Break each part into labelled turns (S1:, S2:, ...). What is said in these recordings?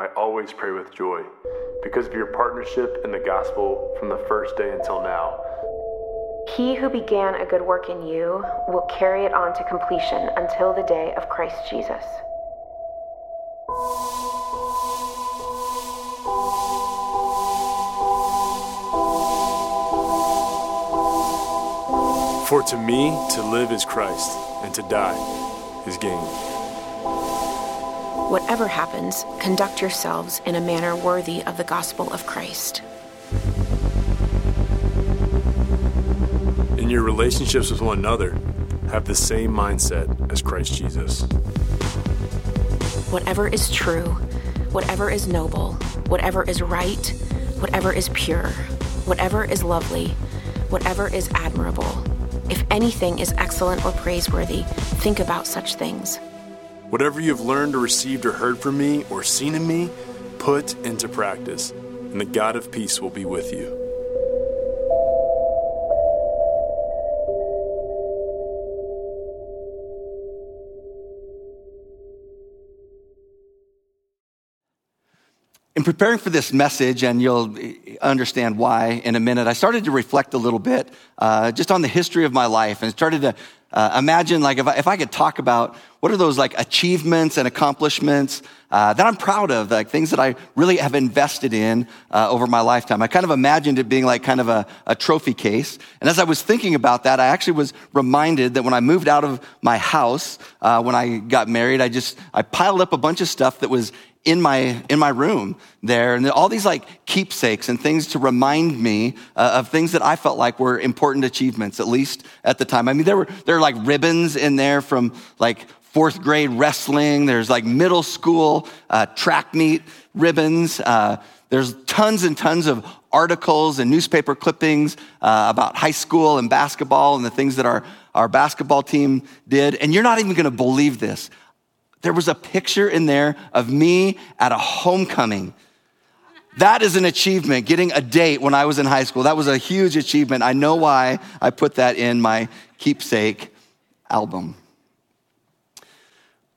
S1: I always pray with joy because of your partnership in the gospel from the first day until now.
S2: He who began a good work in you will carry it on to completion until the day of Christ Jesus.
S1: For to me, to live is Christ, and to die is gain.
S2: Whatever happens, conduct yourselves in a manner worthy of the gospel of Christ.
S1: In your relationships with one another, have the same mindset as Christ Jesus.
S2: Whatever is true, whatever is noble, whatever is right, whatever is pure, whatever is lovely, whatever is admirable if anything is excellent or praiseworthy, think about such things.
S1: Whatever you have learned or received or heard from me or seen in me, put into practice, and the God of peace will be with you.
S3: In preparing for this message, and you'll understand why in a minute, I started to reflect a little bit uh, just on the history of my life and started to uh, imagine like if I, if I could talk about what are those like achievements and accomplishments uh, that I'm proud of, like things that I really have invested in uh, over my lifetime. I kind of imagined it being like kind of a, a trophy case. And as I was thinking about that, I actually was reminded that when I moved out of my house, uh, when I got married, I just, I piled up a bunch of stuff that was in my in my room there and all these like keepsakes and things to remind me uh, of things that i felt like were important achievements at least at the time. I mean there were there were like ribbons in there from like fourth grade wrestling. There's like middle school uh, track meet ribbons. Uh, there's tons and tons of articles and newspaper clippings uh, about high school and basketball and the things that our, our basketball team did. And you're not even going to believe this there was a picture in there of me at a homecoming. That is an achievement, getting a date when I was in high school. That was a huge achievement. I know why I put that in my keepsake album.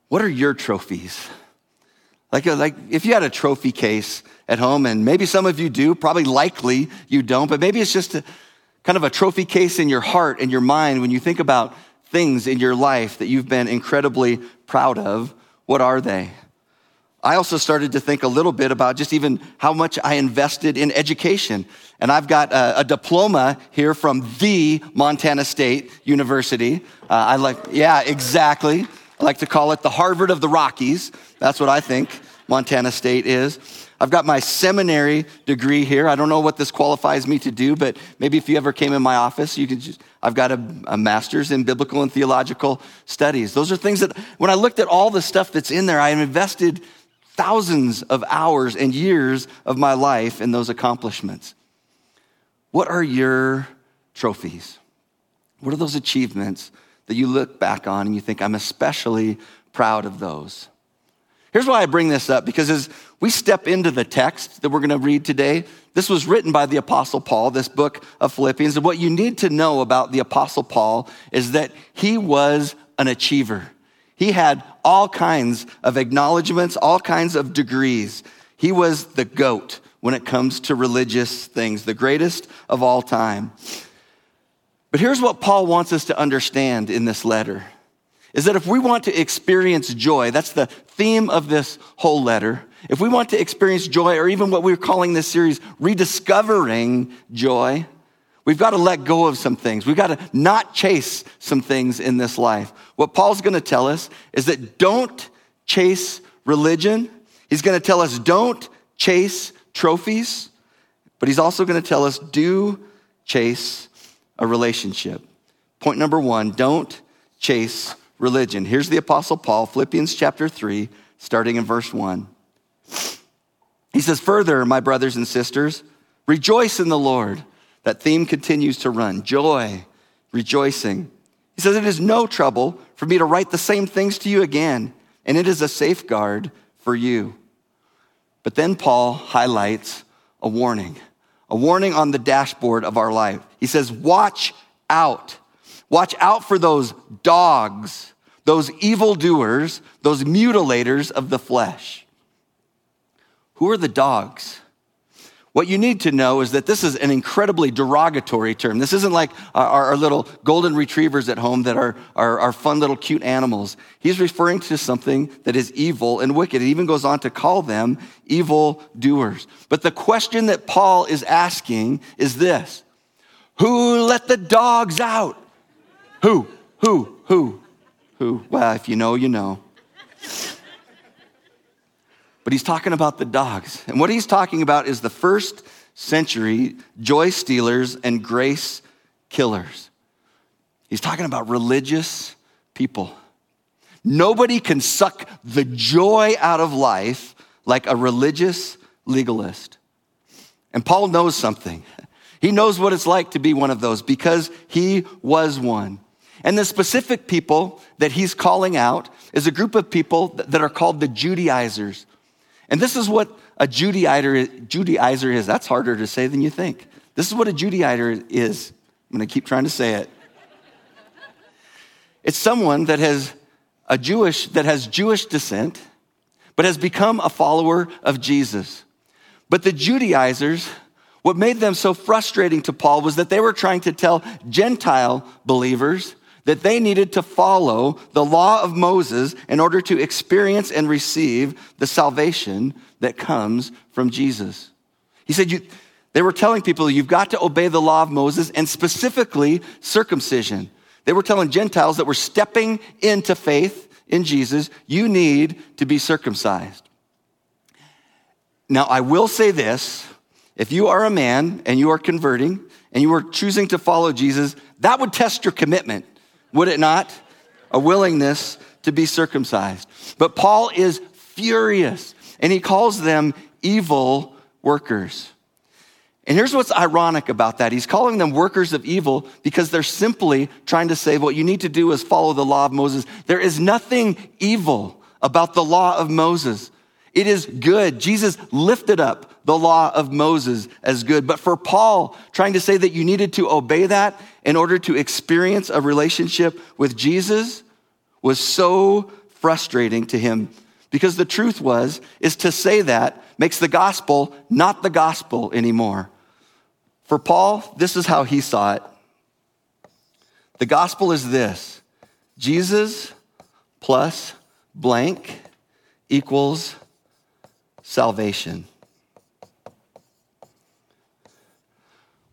S3: What are your trophies? Like, uh, like if you had a trophy case at home, and maybe some of you do, probably likely you don't, but maybe it's just a, kind of a trophy case in your heart and your mind when you think about things in your life that you've been incredibly proud of, what are they? I also started to think a little bit about just even how much I invested in education. And I've got a, a diploma here from the Montana State University. Uh, I like, yeah, exactly. I like to call it the Harvard of the Rockies. That's what I think Montana State is. I've got my seminary degree here. I don't know what this qualifies me to do, but maybe if you ever came in my office, you could just, I've got a, a, master's in biblical and theological studies. Those are things that, when I looked at all the stuff that's in there, I invested thousands of hours and years of my life in those accomplishments. What are your trophies? What are those achievements that you look back on and you think, I'm especially proud of those? Here's why I bring this up because as we step into the text that we're going to read today, this was written by the Apostle Paul, this book of Philippians. And what you need to know about the Apostle Paul is that he was an achiever. He had all kinds of acknowledgments, all kinds of degrees. He was the GOAT when it comes to religious things, the greatest of all time. But here's what Paul wants us to understand in this letter is that if we want to experience joy, that's the theme of this whole letter. If we want to experience joy, or even what we're calling this series, rediscovering joy, we've got to let go of some things. We've got to not chase some things in this life. What Paul's going to tell us is that don't chase religion. He's going to tell us don't chase trophies, but he's also going to tell us do chase a relationship. Point number one don't chase religion. Here's the Apostle Paul, Philippians chapter 3, starting in verse 1. He says, Further, my brothers and sisters, rejoice in the Lord. That theme continues to run joy, rejoicing. He says, It is no trouble for me to write the same things to you again, and it is a safeguard for you. But then Paul highlights a warning, a warning on the dashboard of our life. He says, Watch out Watch out for those dogs, those evildoers, those mutilators of the flesh. Who are the dogs? What you need to know is that this is an incredibly derogatory term. This isn't like our, our little golden retrievers at home that are, are, are, fun little cute animals. He's referring to something that is evil and wicked. It even goes on to call them evil doers. But the question that Paul is asking is this Who let the dogs out? Who? Who? Who? Who? Well, if you know, you know but he's talking about the dogs. And what he's talking about is the first century joy stealers and grace killers. He's talking about religious people. Nobody can suck the joy out of life like a religious legalist. And Paul knows something. He knows what it's like to be one of those because he was one. And the specific people that he's calling out is a group of people that are called the Judaizers. And this is what a Judaizer, Judaizer is. That's harder to say than you think. This is what a Judaizer is. I'm going to keep trying to say it. It's someone that has a Jewish that has Jewish descent, but has become a follower of Jesus. But the Judaizers, what made them so frustrating to Paul was that they were trying to tell Gentile believers that they needed to follow the law of Moses in order to experience and receive the salvation that comes from Jesus. He said, you, they were telling people, you've got to obey the law of Moses and specifically circumcision. They were telling Gentiles that were stepping into faith in Jesus, you need to be circumcised. Now, I will say this if you are a man and you are converting and you are choosing to follow Jesus, that would test your commitment would it not? A willingness to be circumcised. But Paul is furious and he calls them evil workers. And here's what's ironic about that. He's calling them workers of evil because they're simply trying to say what you need to do is follow the law of Moses. There is nothing evil about the law of Moses. It is good. Jesus lifted up the law of Moses as good. But for Paul, trying to say that you needed to obey that in order to experience a relationship with Jesus was so frustrating to him because the truth was is to say that makes the gospel not the gospel anymore. For Paul, this is how he saw it. The gospel is this. Jesus plus blank equals salvation.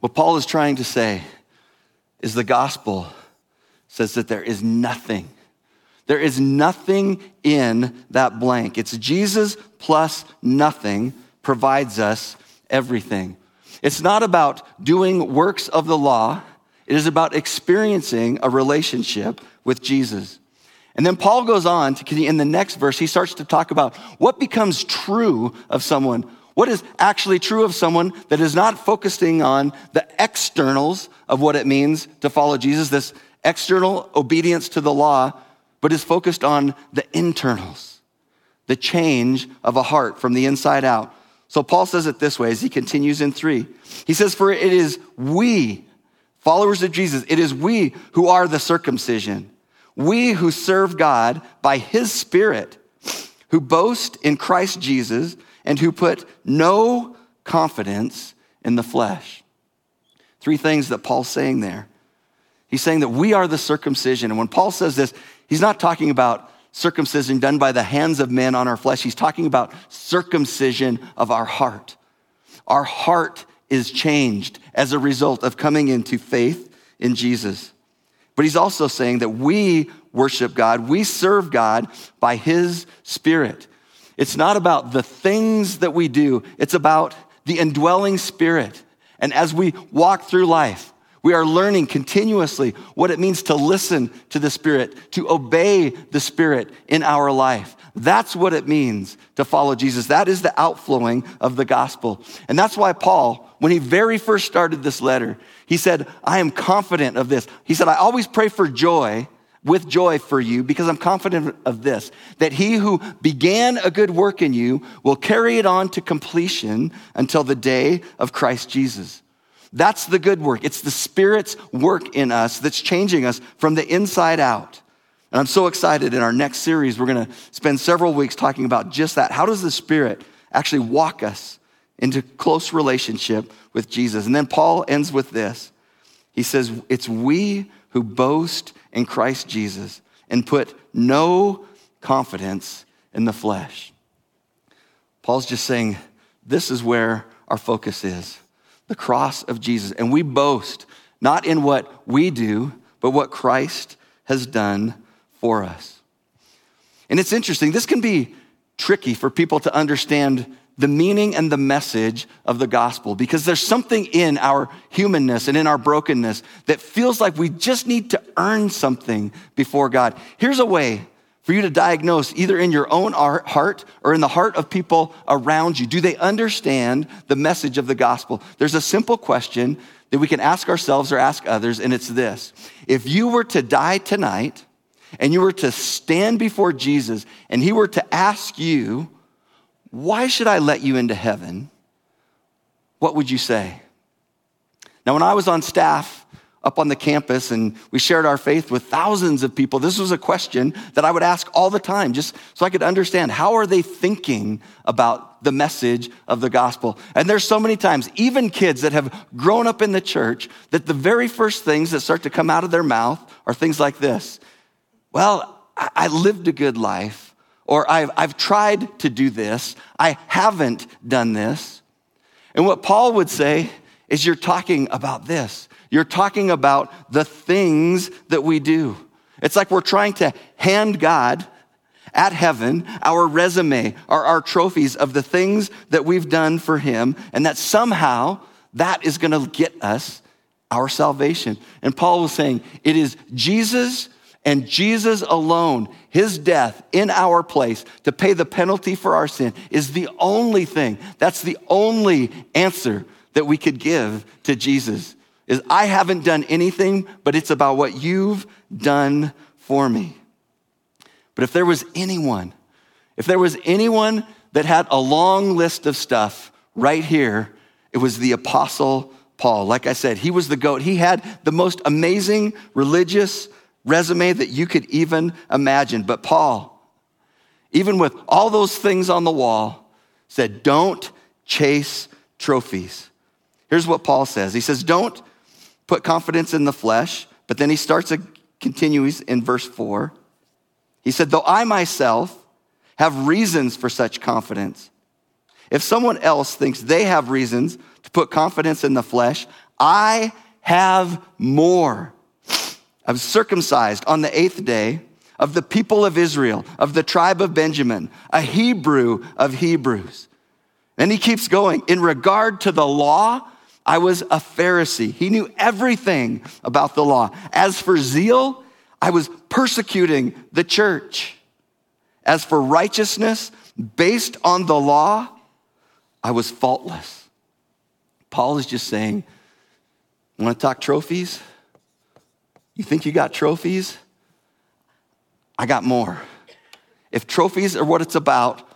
S3: What Paul is trying to say is the gospel says that there is nothing. There is nothing in that blank. It's Jesus plus nothing provides us everything. It's not about doing works of the law. It is about experiencing a relationship with Jesus. And then Paul goes on to, in the next verse, he starts to talk about what becomes true of someone. What is actually true of someone that is not focusing on the externals of what it means to follow Jesus, this external obedience to the law, but is focused on the internals, the change of a heart from the inside out. So Paul says it this way as he continues in three. He says, For it is we, followers of Jesus, it is we who are the circumcision we who serve God by his Spirit, who boast in Christ Jesus, and who put no confidence in the flesh. Three things that Paul's saying there. He's saying that we are the circumcision. And when Paul says this, he's not talking about circumcision done by the hands of men on our flesh. He's talking about circumcision of our heart. Our heart is changed as a result of coming into faith in Jesus. But he's also saying that we worship God, we serve God by his spirit. It's not about the things that we do, it's about the indwelling spirit. And as we walk through life, we are learning continuously what it means to listen to the Spirit, to obey the Spirit in our life. That's what it means to follow Jesus. That is the outflowing of the gospel. And that's why Paul, when he very first started this letter, he said, I am confident of this. He said, I always pray for joy, with joy for you, because I'm confident of this, that he who began a good work in you will carry it on to completion until the day of Christ Jesus. That's the good work. It's the Spirit's work in us that's changing us from the inside out. And I'm so excited in our next series, we're going to spend several weeks talking about just that. How does the Spirit actually walk us into close relationship with Jesus. And then Paul ends with this. He says, It's we who boast in Christ Jesus and put no confidence in the flesh. Paul's just saying, This is where our focus is the cross of Jesus. And we boast not in what we do, but what Christ has done for us. And it's interesting, this can be tricky for people to understand the meaning and the message of the gospel because there's something in our humanness and in our brokenness that feels like we just need to earn something before God. Here's a way for you to diagnose either in your own heart or in the heart of people around you. Do they understand the message of the gospel? There's a simple question that we can ask ourselves or ask others, and it's this If you were to die tonight and you were to stand before Jesus and he were to ask you, why should I let you into heaven? What would you say? Now, when I was on staff up on the campus and we shared our faith with thousands of people, this was a question that I would ask all the time just so I could understand how are they thinking about the message of the gospel. And there's so many times, even kids that have grown up in the church, that the very first things that start to come out of their mouth are things like this. Well, I lived a good life or I've, I've tried to do this, I haven't done this. And what Paul would say is you're talking about this. You're talking about the things that we do. It's like we're trying to hand God at heaven our resume, our, our trophies of the things that we've done for Him, and that somehow that is going to get us our salvation. And Paul was saying, it is Jesus and Jesus alone, his death in our place to pay the penalty for our sin, is the only thing, that's the only answer that we could give to Jesus. Is I haven't done anything, but it's about what you've done for me. But if there was anyone, if there was anyone that had a long list of stuff right here, it was the Apostle Paul. Like I said, he was the goat. He had the most amazing religious resume that you could even imagine. But Paul, even with all those things on the wall, said, Don't chase trophies. Here's what Paul says He says, Don't put confidence in the flesh. But then he starts to continues in verse 4. He said, Though I myself have reasons for such confidence, if someone else thinks they have reasons to put confidence in the flesh, I have more. I was circumcised on the eighth day of the people of Israel, of the tribe of Benjamin, a Hebrew of Hebrews. And he keeps going. In regard to the law, I was a Pharisee. He knew everything about the law. As for zeal, I was persecuting the church. As for righteousness, based on the law, I was faultless. Paul is just saying, want to talk trophies? You think you got trophies? I got more. If trophies are what it's about,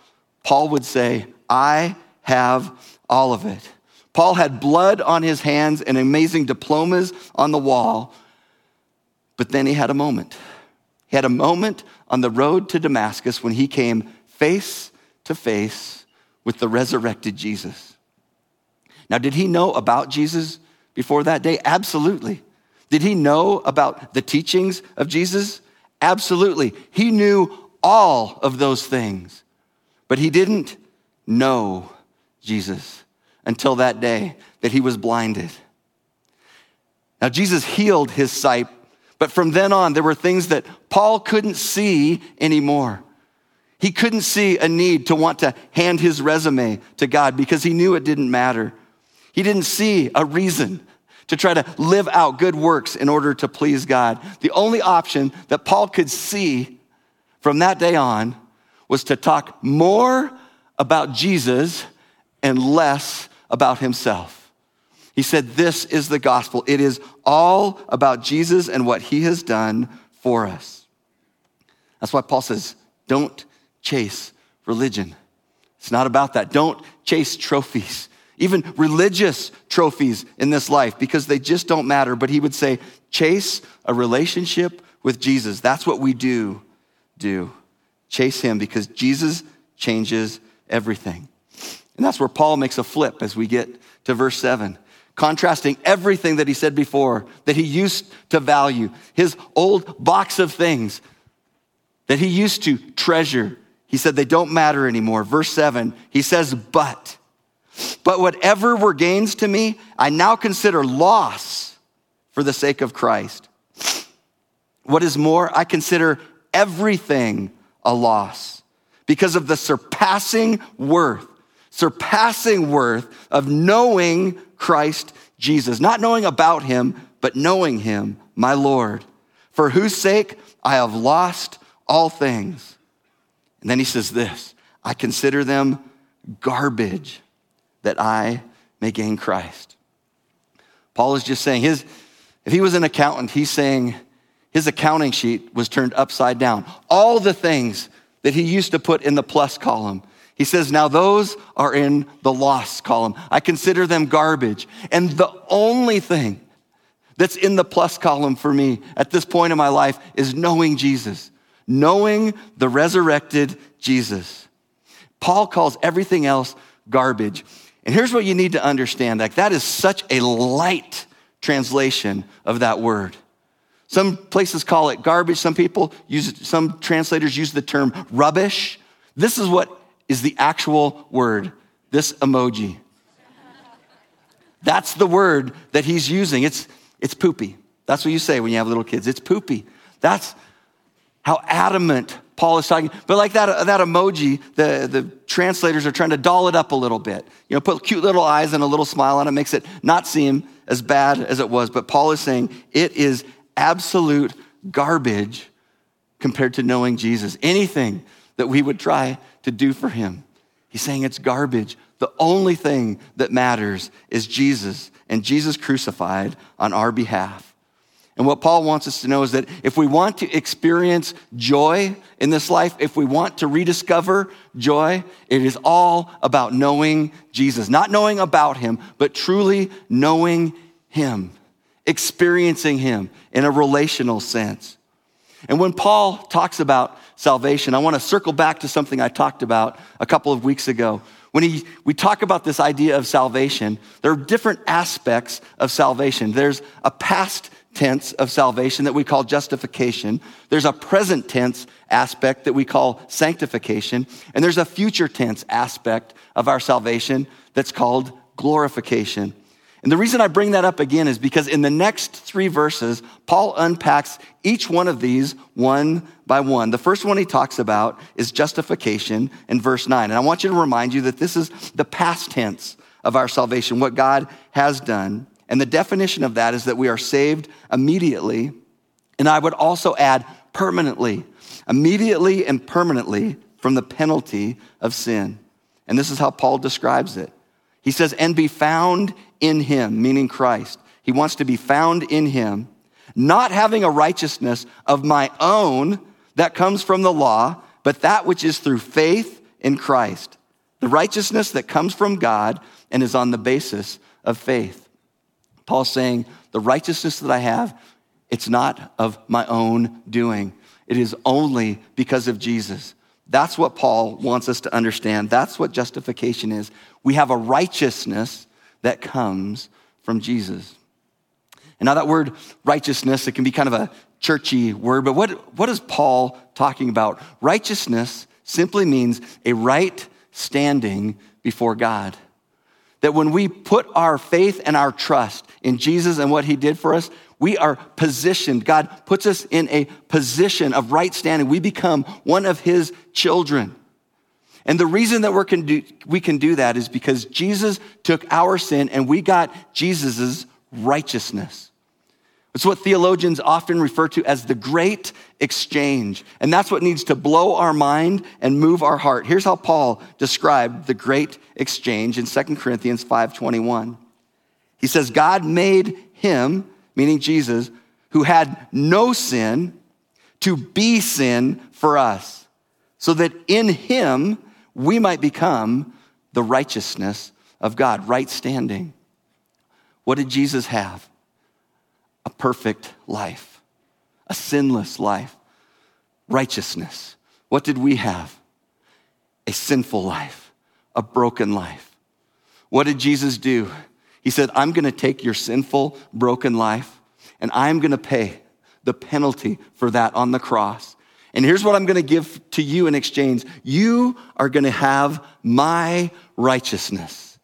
S3: Paul would say, I have all of it. Paul had blood on his hands and amazing diplomas on the wall, but then he had a moment. He had a moment on the road to Damascus when he came face to face with the resurrected Jesus. Now, did he know about Jesus before that day? Absolutely. Did he know about the teachings of Jesus? Absolutely. He knew all of those things, but he didn't know Jesus until that day that he was blinded. Now, Jesus healed his sight, but from then on, there were things that Paul couldn't see anymore. He couldn't see a need to want to hand his resume to God because he knew it didn't matter. He didn't see a reason to try to live out good works in order to please God. The only option that Paul could see from that day on was to talk more about Jesus and less about himself. He said, This is the gospel. It is all about Jesus and what he has done for us. That's why Paul says, Don't chase religion. It's not about that. Don't chase trophies even religious trophies in this life because they just don't matter. But he would say, chase a relationship with Jesus. That's what we do, do. Chase him because Jesus changes everything. And that's where Paul makes a flip as we get to verse 7, contrasting everything that he said before that he used to value, his old box of things that he used to treasure. He said they don't matter anymore. Verse 7, he says, But, but whatever were gains to me, I now consider loss for the sake of Christ. What is more, I consider everything a loss because of the surpassing worth surpassing worth of knowing Christ Jesus. Not knowing about him, but knowing him, my Lord, for whose sake I have lost all things. And then he says this I consider them garbage that I may gain Christ. Paul is just saying his, if he was an accountant, he's saying his accounting sheet was turned upside down. All the things that he used to put in the plus column, he says, Now those are in the loss column. I consider them garbage. And the only thing that's in the plus column for me at this point in my life is knowing Jesus, knowing the resurrected Jesus. Paul calls everything else garbage. And here's what you need to understand like, that is such a light translation of that word. Some places call it garbage. Some people use it, some translators use the term rubbish. This is what is the actual word, this emoji. That's the word that he's using. It's, it's poopy. That's what you say when you have little kids. It's poopy. That's how adamant Paul is talking. But like that, that emoji, the, the translators are trying to doll it up a little bit. You know, put cute little eyes and a little smile on it, makes it not seem as bad as it was. But Paul is saying it is absolute garbage compared to knowing Jesus. Anything that we would try to do for him. He's saying it's garbage. The only thing that matters is Jesus and Jesus crucified on our behalf. And what Paul wants us to know is that if we want to experience joy in this life, if we want to rediscover joy, it is all about knowing Jesus. Not knowing about him, but truly knowing him, experiencing him in a relational sense. And when Paul talks about salvation, I want to circle back to something I talked about a couple of weeks ago. When he, we talk about this idea of salvation, there are different aspects of salvation. There's a past tense of salvation that we call justification. There's a present tense aspect that we call sanctification. And there's a future tense aspect of our salvation that's called glorification. And the reason I bring that up again is because in the next three verses, Paul unpacks each one of these one by one. The first one he talks about is justification in verse 9. And I want you to remind you that this is the past tense of our salvation, what God has done. And the definition of that is that we are saved immediately. And I would also add permanently, immediately and permanently from the penalty of sin. And this is how Paul describes it. He says, and be found in him, meaning Christ. He wants to be found in him, not having a righteousness of my own that comes from the law, but that which is through faith in Christ. The righteousness that comes from God and is on the basis of faith. Paul's saying, the righteousness that I have, it's not of my own doing. It is only because of Jesus. That's what Paul wants us to understand. That's what justification is. We have a righteousness that comes from Jesus. And now that word righteousness, it can be kind of a churchy word, but what, what is Paul talking about? Righteousness simply means a right standing before God. That when we put our faith and our trust in Jesus and what he did for us, we are positioned. God puts us in a position of right standing. We become one of his children. And the reason that we can do, we can do that is because Jesus took our sin and we got Jesus' righteousness. It's what theologians often refer to as the great exchange. And that's what needs to blow our mind and move our heart. Here's how Paul described the great exchange in 2 Corinthians 5:21. He says, God made him, meaning Jesus, who had no sin, to be sin for us, so that in him we might become the righteousness of God, right standing. What did Jesus have? A perfect life, a sinless life, righteousness. What did we have? A sinful life, a broken life. What did Jesus do? He said, I'm going to take your sinful, broken life and I'm going to pay the penalty for that on the cross. And here's what I'm going to give to you in exchange you are going to have my righteousness,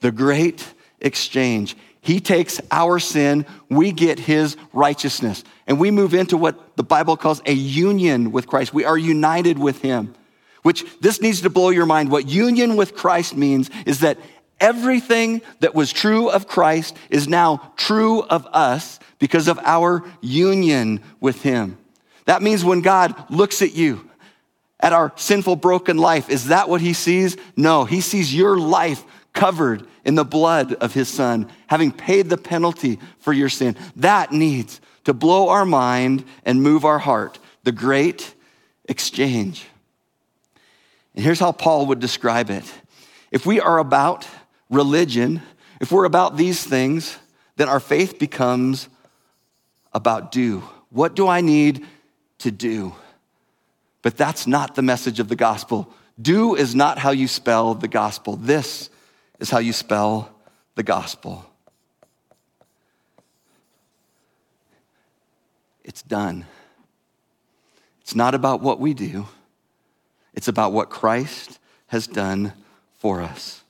S3: the great exchange. He takes our sin, we get his righteousness, and we move into what the Bible calls a union with Christ. We are united with him, which this needs to blow your mind. What union with Christ means is that everything that was true of Christ is now true of us because of our union with him. That means when God looks at you, at our sinful, broken life, is that what he sees? No, he sees your life covered in the blood of his son, having paid the penalty for your sin. That needs to blow our mind and move our heart. The great exchange. And here's how Paul would describe it. If we are about religion, if we're about these things, then our faith becomes about do. What do I need to do? But that's not the message of the gospel. Do is not how you spell the gospel. This is how you spell the gospel. It's done. It's not about what we do, it's about what Christ has done for us.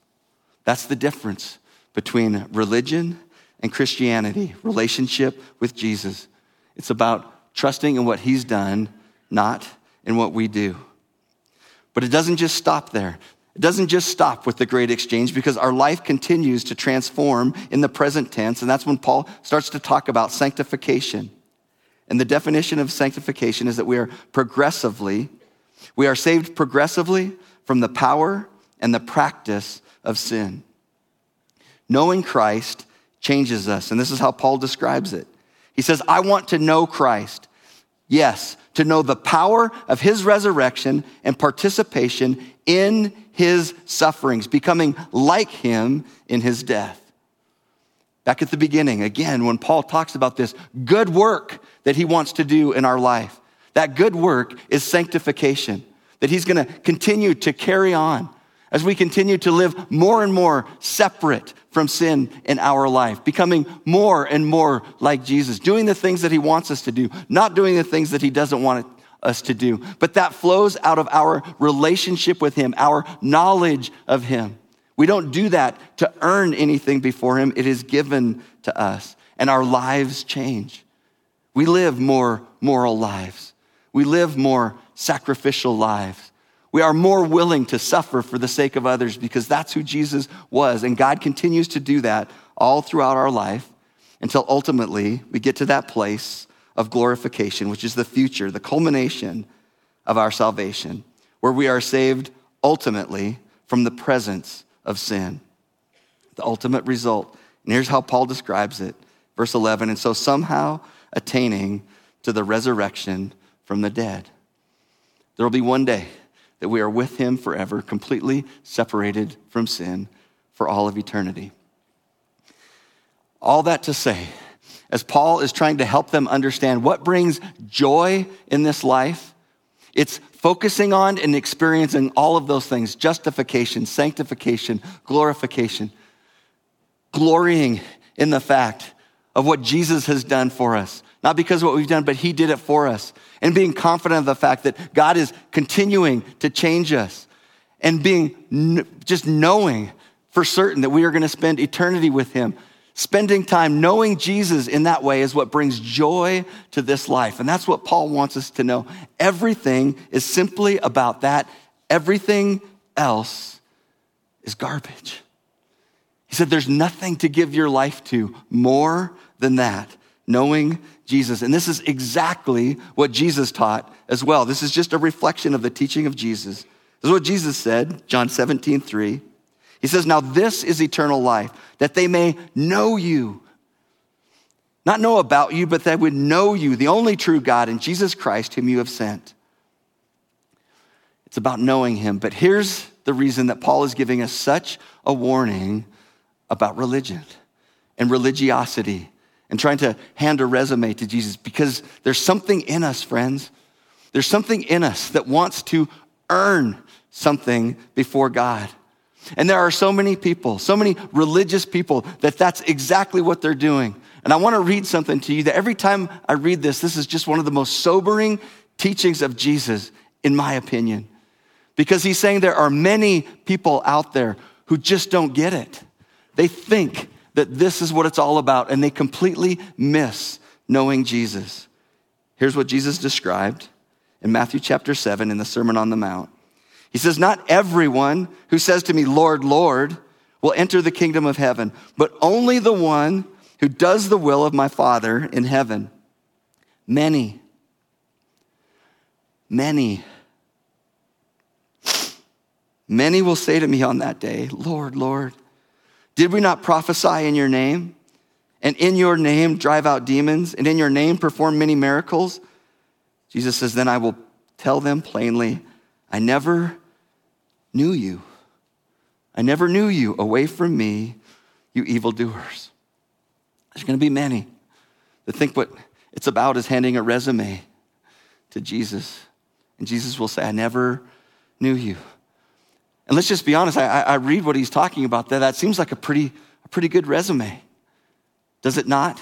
S3: That's the difference between religion and Christianity, relationship with Jesus. It's about trusting in what he's done, not in what we do. But it doesn't just stop there. It doesn't just stop with the great exchange because our life continues to transform in the present tense. And that's when Paul starts to talk about sanctification. And the definition of sanctification is that we are progressively, we are saved progressively from the power and the practice of sin. Knowing Christ changes us. And this is how Paul describes it. He says, I want to know Christ. Yes, to know the power of his resurrection and participation in his sufferings, becoming like him in his death. Back at the beginning, again, when Paul talks about this good work that he wants to do in our life, that good work is sanctification, that he's going to continue to carry on as we continue to live more and more separate from sin in our life, becoming more and more like Jesus, doing the things that he wants us to do, not doing the things that he doesn't want us to do. But that flows out of our relationship with him, our knowledge of him. We don't do that to earn anything before him, it is given to us, and our lives change. We live more moral lives, we live more sacrificial lives. We are more willing to suffer for the sake of others because that's who Jesus was. And God continues to do that all throughout our life until ultimately we get to that place of glorification, which is the future, the culmination of our salvation, where we are saved ultimately from the presence of sin. The ultimate result. And here's how Paul describes it. Verse 11, and so somehow attaining to the resurrection from the dead. There will be one day that we are with him forever, completely separated from sin for all of eternity. All that to say, as Paul is trying to help them understand what brings joy in this life, it's focusing on and experiencing all of those things justification, sanctification, glorification, glorying in the fact of what Jesus has done for us. Not because of what we've done, but He did it for us. And being confident of the fact that God is continuing to change us. And being just knowing for certain that we are going to spend eternity with Him. Spending time knowing Jesus in that way is what brings joy to this life. And that's what Paul wants us to know. Everything is simply about that. Everything else is garbage. He said, There's nothing to give your life to more than that, knowing Jesus. And this is exactly what Jesus taught as well. This is just a reflection of the teaching of Jesus. This is what Jesus said, John 17, 3. He says, Now this is eternal life, that they may know you. Not know about you, but that would know you, the only true God, and Jesus Christ, whom you have sent. It's about knowing him. But here's the reason that Paul is giving us such a warning about religion and religiosity and trying to hand a resume to Jesus because there's something in us, friends. There's something in us that wants to earn something before God. And there are so many people, so many religious people, that that's exactly what they're doing. And I want to read something to you that every time I read this, this is just one of the most sobering teachings of Jesus, in my opinion. Because he's saying there are many people out there who just don't get it. They think that this is what it's all about, and they completely miss knowing Jesus. Here's what Jesus described in Matthew chapter 7 in the Sermon on the Mount. He says, Not everyone who says to me, Lord, Lord, will enter the kingdom of heaven, but only the one who does the will of my Father in heaven. Many, many, many will say to me on that day, Lord, Lord, did we not prophesy in your name? And in your name drive out demons? And in your name perform many miracles? Jesus says, Then I will tell them plainly, I never knew you. I never knew you. Away from me, you evildoers. There's going to be many that think what it's about is handing a resume to Jesus. And Jesus will say, I never knew you. And let's just be honest, I, I read what he's talking about there. That seems like a pretty, a pretty good resume. Does it not?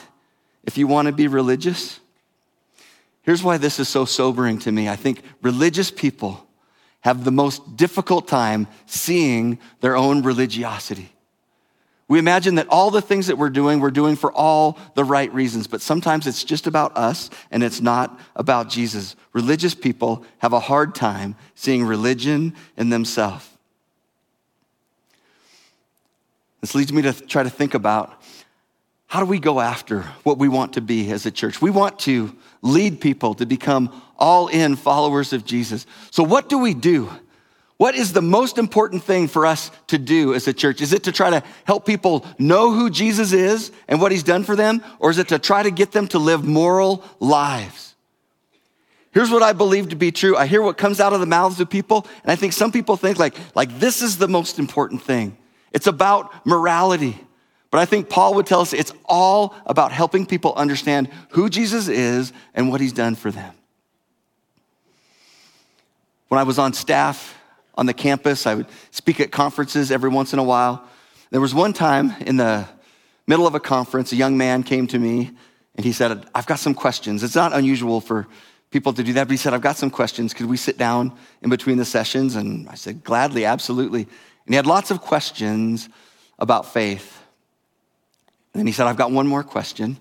S3: If you want to be religious? Here's why this is so sobering to me. I think religious people have the most difficult time seeing their own religiosity. We imagine that all the things that we're doing, we're doing for all the right reasons, but sometimes it's just about us and it's not about Jesus. Religious people have a hard time seeing religion in themselves. This leads me to try to think about how do we go after what we want to be as a church? We want to lead people to become all in followers of Jesus. So, what do we do? What is the most important thing for us to do as a church? Is it to try to help people know who Jesus is and what he's done for them? Or is it to try to get them to live moral lives? Here's what I believe to be true. I hear what comes out of the mouths of people, and I think some people think like, like this is the most important thing. It's about morality. But I think Paul would tell us it's all about helping people understand who Jesus is and what he's done for them. When I was on staff on the campus, I would speak at conferences every once in a while. There was one time in the middle of a conference, a young man came to me and he said, I've got some questions. It's not unusual for people to do that, but he said, I've got some questions. Could we sit down in between the sessions? And I said, gladly, absolutely. And he had lots of questions about faith. And then he said, I've got one more question.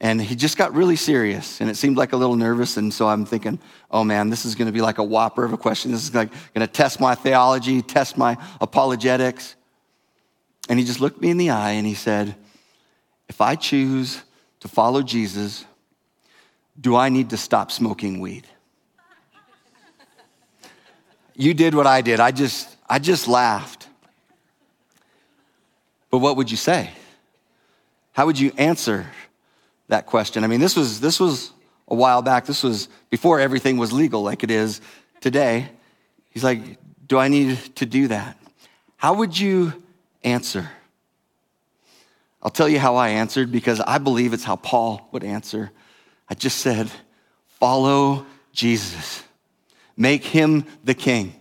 S3: And he just got really serious and it seemed like a little nervous. And so I'm thinking, oh man, this is going to be like a whopper of a question. This is like going to test my theology, test my apologetics. And he just looked me in the eye and he said, if I choose to follow Jesus, do I need to stop smoking weed? you did what I did. I just, I just laughed. But what would you say? How would you answer that question? I mean, this was, this was a while back. This was before everything was legal like it is today. He's like, Do I need to do that? How would you answer? I'll tell you how I answered because I believe it's how Paul would answer. I just said, Follow Jesus, make him the king,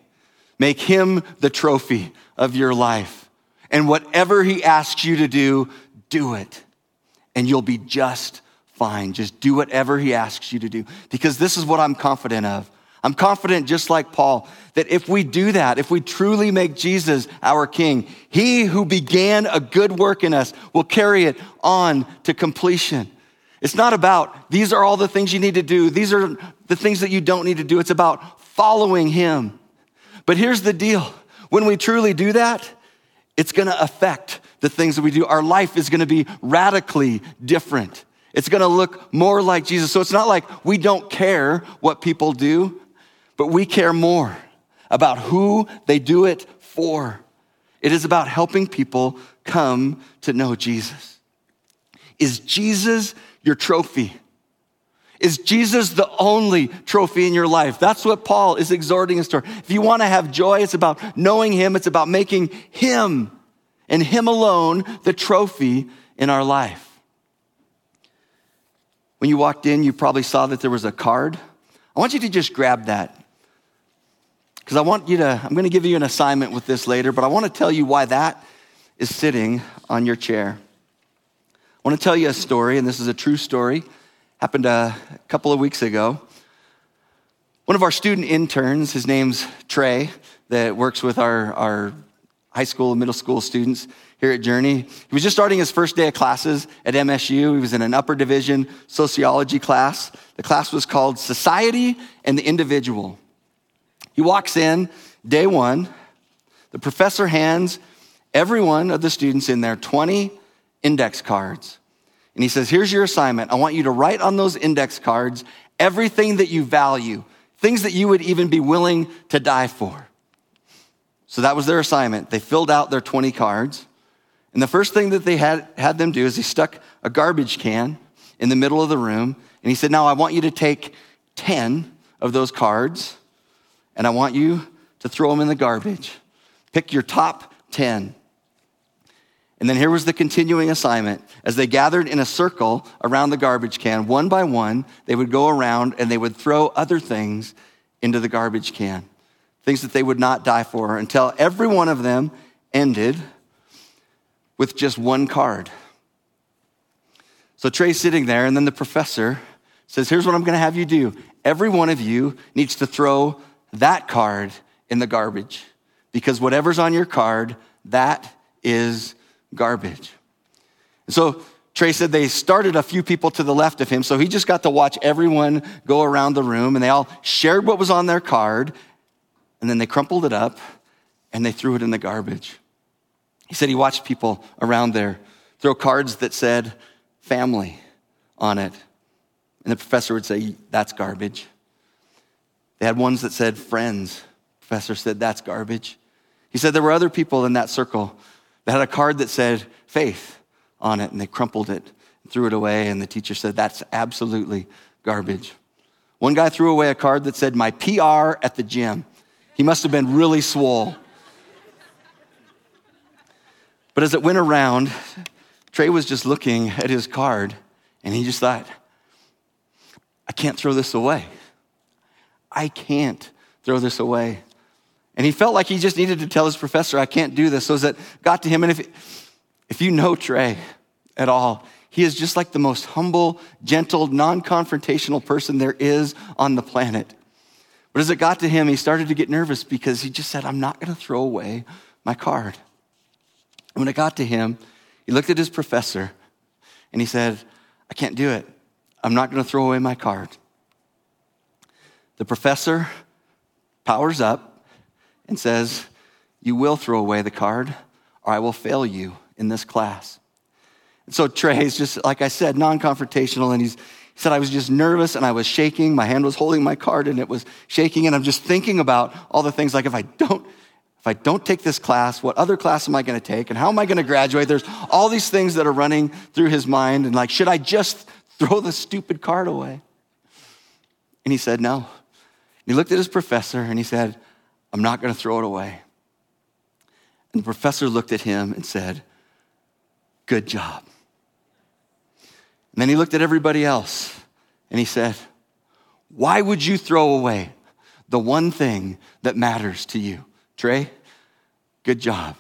S3: make him the trophy of your life. And whatever he asks you to do, do it, and you'll be just fine. Just do whatever he asks you to do. Because this is what I'm confident of. I'm confident, just like Paul, that if we do that, if we truly make Jesus our King, he who began a good work in us will carry it on to completion. It's not about these are all the things you need to do, these are the things that you don't need to do. It's about following him. But here's the deal when we truly do that, it's gonna affect the things that we do. Our life is gonna be radically different. It's gonna look more like Jesus. So it's not like we don't care what people do, but we care more about who they do it for. It is about helping people come to know Jesus. Is Jesus your trophy? Is Jesus the only trophy in your life? That's what Paul is exhorting us to. If you want to have joy, it's about knowing Him, it's about making Him and Him alone the trophy in our life. When you walked in, you probably saw that there was a card. I want you to just grab that. because I want you to, I'm going to give you an assignment with this later, but I want to tell you why that is sitting on your chair. I want to tell you a story, and this is a true story. Happened a couple of weeks ago. One of our student interns, his name's Trey, that works with our, our high school and middle school students here at Journey. He was just starting his first day of classes at MSU. He was in an upper division sociology class. The class was called Society and the Individual. He walks in day one. The professor hands every one of the students in there 20 index cards. And he says, Here's your assignment. I want you to write on those index cards everything that you value, things that you would even be willing to die for. So that was their assignment. They filled out their 20 cards. And the first thing that they had, had them do is he stuck a garbage can in the middle of the room. And he said, Now I want you to take 10 of those cards and I want you to throw them in the garbage. Pick your top 10. And then here was the continuing assignment. As they gathered in a circle around the garbage can, one by one, they would go around and they would throw other things into the garbage can things that they would not die for, until every one of them ended with just one card. So Trey's sitting there, and then the professor says, Here's what I'm going to have you do. Every one of you needs to throw that card in the garbage because whatever's on your card, that is garbage. And so Trey said they started a few people to the left of him, so he just got to watch everyone go around the room, and they all shared what was on their card, and then they crumpled it up and they threw it in the garbage. He said he watched people around there throw cards that said family on it. And the professor would say, That's garbage. They had ones that said friends. The professor said, That's garbage. He said there were other people in that circle that had a card that said faith on it, and they crumpled it and threw it away. And the teacher said, That's absolutely garbage. One guy threw away a card that said, My PR at the gym. He must have been really swole. But as it went around, Trey was just looking at his card and he just thought, I can't throw this away. I can't throw this away. And he felt like he just needed to tell his professor, I can't do this. So it got to him, and if, if you know Trey at all, he is just like the most humble, gentle, non confrontational person there is on the planet. But as it got to him, he started to get nervous because he just said, I'm not going to throw away my card. And when it got to him, he looked at his professor and he said, I can't do it. I'm not going to throw away my card. The professor powers up and says, You will throw away the card, or I will fail you in this class. And so Trey's just, like I said, non confrontational, and he's, he said, I was just nervous and I was shaking. My hand was holding my card and it was shaking. And I'm just thinking about all the things like if I don't, if I don't take this class, what other class am I going to take? And how am I going to graduate? There's all these things that are running through his mind. And like, should I just throw the stupid card away? And he said, no. And he looked at his professor and he said, I'm not going to throw it away. And the professor looked at him and said, Good job. And then he looked at everybody else and he said, Why would you throw away the one thing that matters to you? Trey, good job.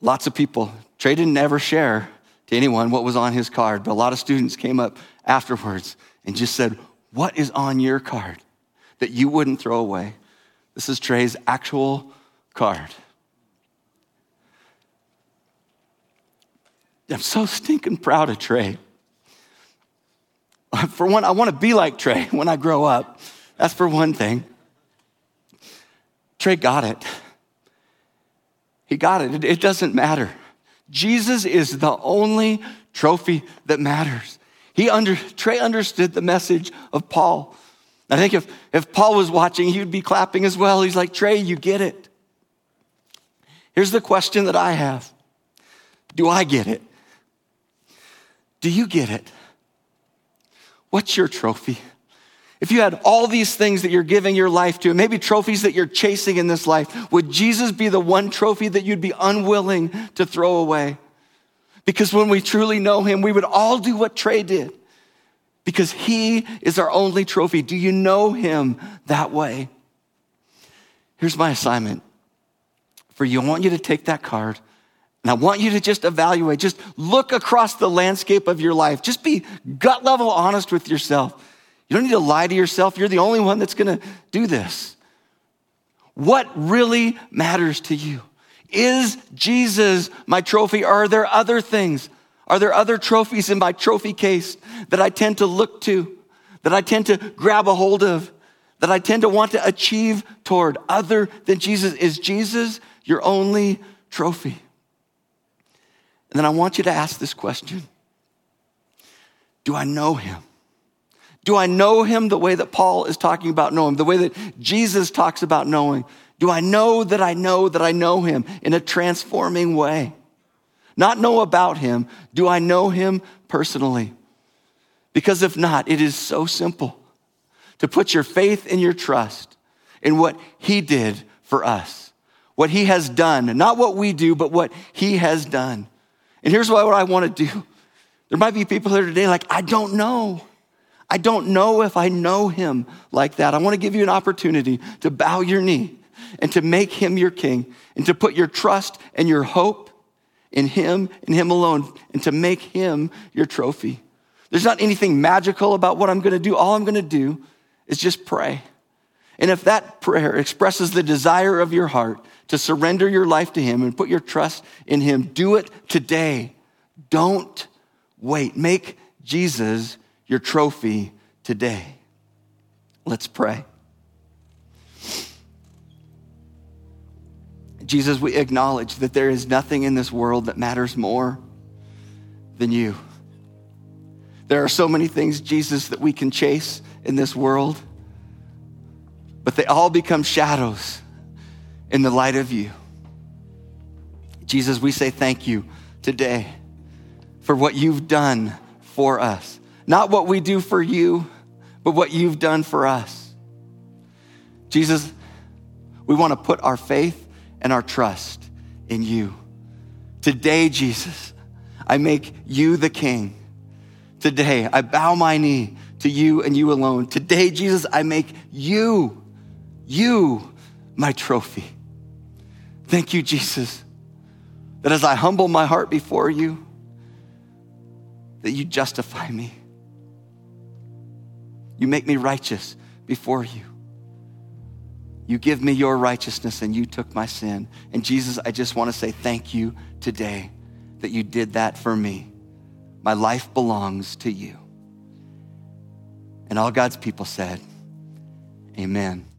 S3: Lots of people, Trey didn't ever share to anyone what was on his card, but a lot of students came up afterwards and just said, What is on your card that you wouldn't throw away? This is Trey's actual card. I'm so stinking proud of Trey. For one, I want to be like Trey when I grow up. That's for one thing. Trey got it. He got it. It doesn't matter. Jesus is the only trophy that matters. He under, Trey understood the message of Paul. I think if, if Paul was watching, he would be clapping as well. He's like, Trey, you get it. Here's the question that I have Do I get it? Do you get it? What's your trophy? If you had all these things that you're giving your life to, maybe trophies that you're chasing in this life, would Jesus be the one trophy that you'd be unwilling to throw away? Because when we truly know him, we would all do what Trey did because he is our only trophy. Do you know him that way? here's my assignment for you. I want you to take that card and I want you to just evaluate, just look across the landscape of your life. Just be gut level honest with yourself. You don't need to lie to yourself. You're the only one that's going to do this. What really matters to you? Is Jesus my trophy? Or are there other things? Are there other trophies in my trophy case that I tend to look to, that I tend to grab a hold of, that I tend to want to achieve toward other than Jesus? Is Jesus your only trophy? And then I want you to ask this question Do I know him? Do I know him the way that Paul is talking about knowing, the way that Jesus talks about knowing? Do I know that I know that I know him in a transforming way? Not know about him, do I know him personally? Because if not, it is so simple to put your faith and your trust in what he did for us, what he has done, not what we do, but what he has done. And here's why what I want to do. There might be people here today like, I don't know. I don't know if I know him like that. I want to give you an opportunity to bow your knee and to make him your king and to put your trust and your hope in him and him alone and to make him your trophy. There's not anything magical about what I'm going to do. All I'm going to do is just pray. And if that prayer expresses the desire of your heart to surrender your life to him and put your trust in him, do it today. Don't wait. Make Jesus your trophy today. Let's pray. Jesus, we acknowledge that there is nothing in this world that matters more than you. There are so many things, Jesus, that we can chase in this world, but they all become shadows in the light of you. Jesus, we say thank you today for what you've done for us. Not what we do for you, but what you've done for us. Jesus, we want to put our faith and our trust in you. Today, Jesus, I make you the king. Today, I bow my knee to you and you alone. Today, Jesus, I make you, you my trophy. Thank you, Jesus, that as I humble my heart before you, that you justify me. You make me righteous before you. You give me your righteousness and you took my sin. And Jesus, I just want to say thank you today that you did that for me. My life belongs to you. And all God's people said, Amen.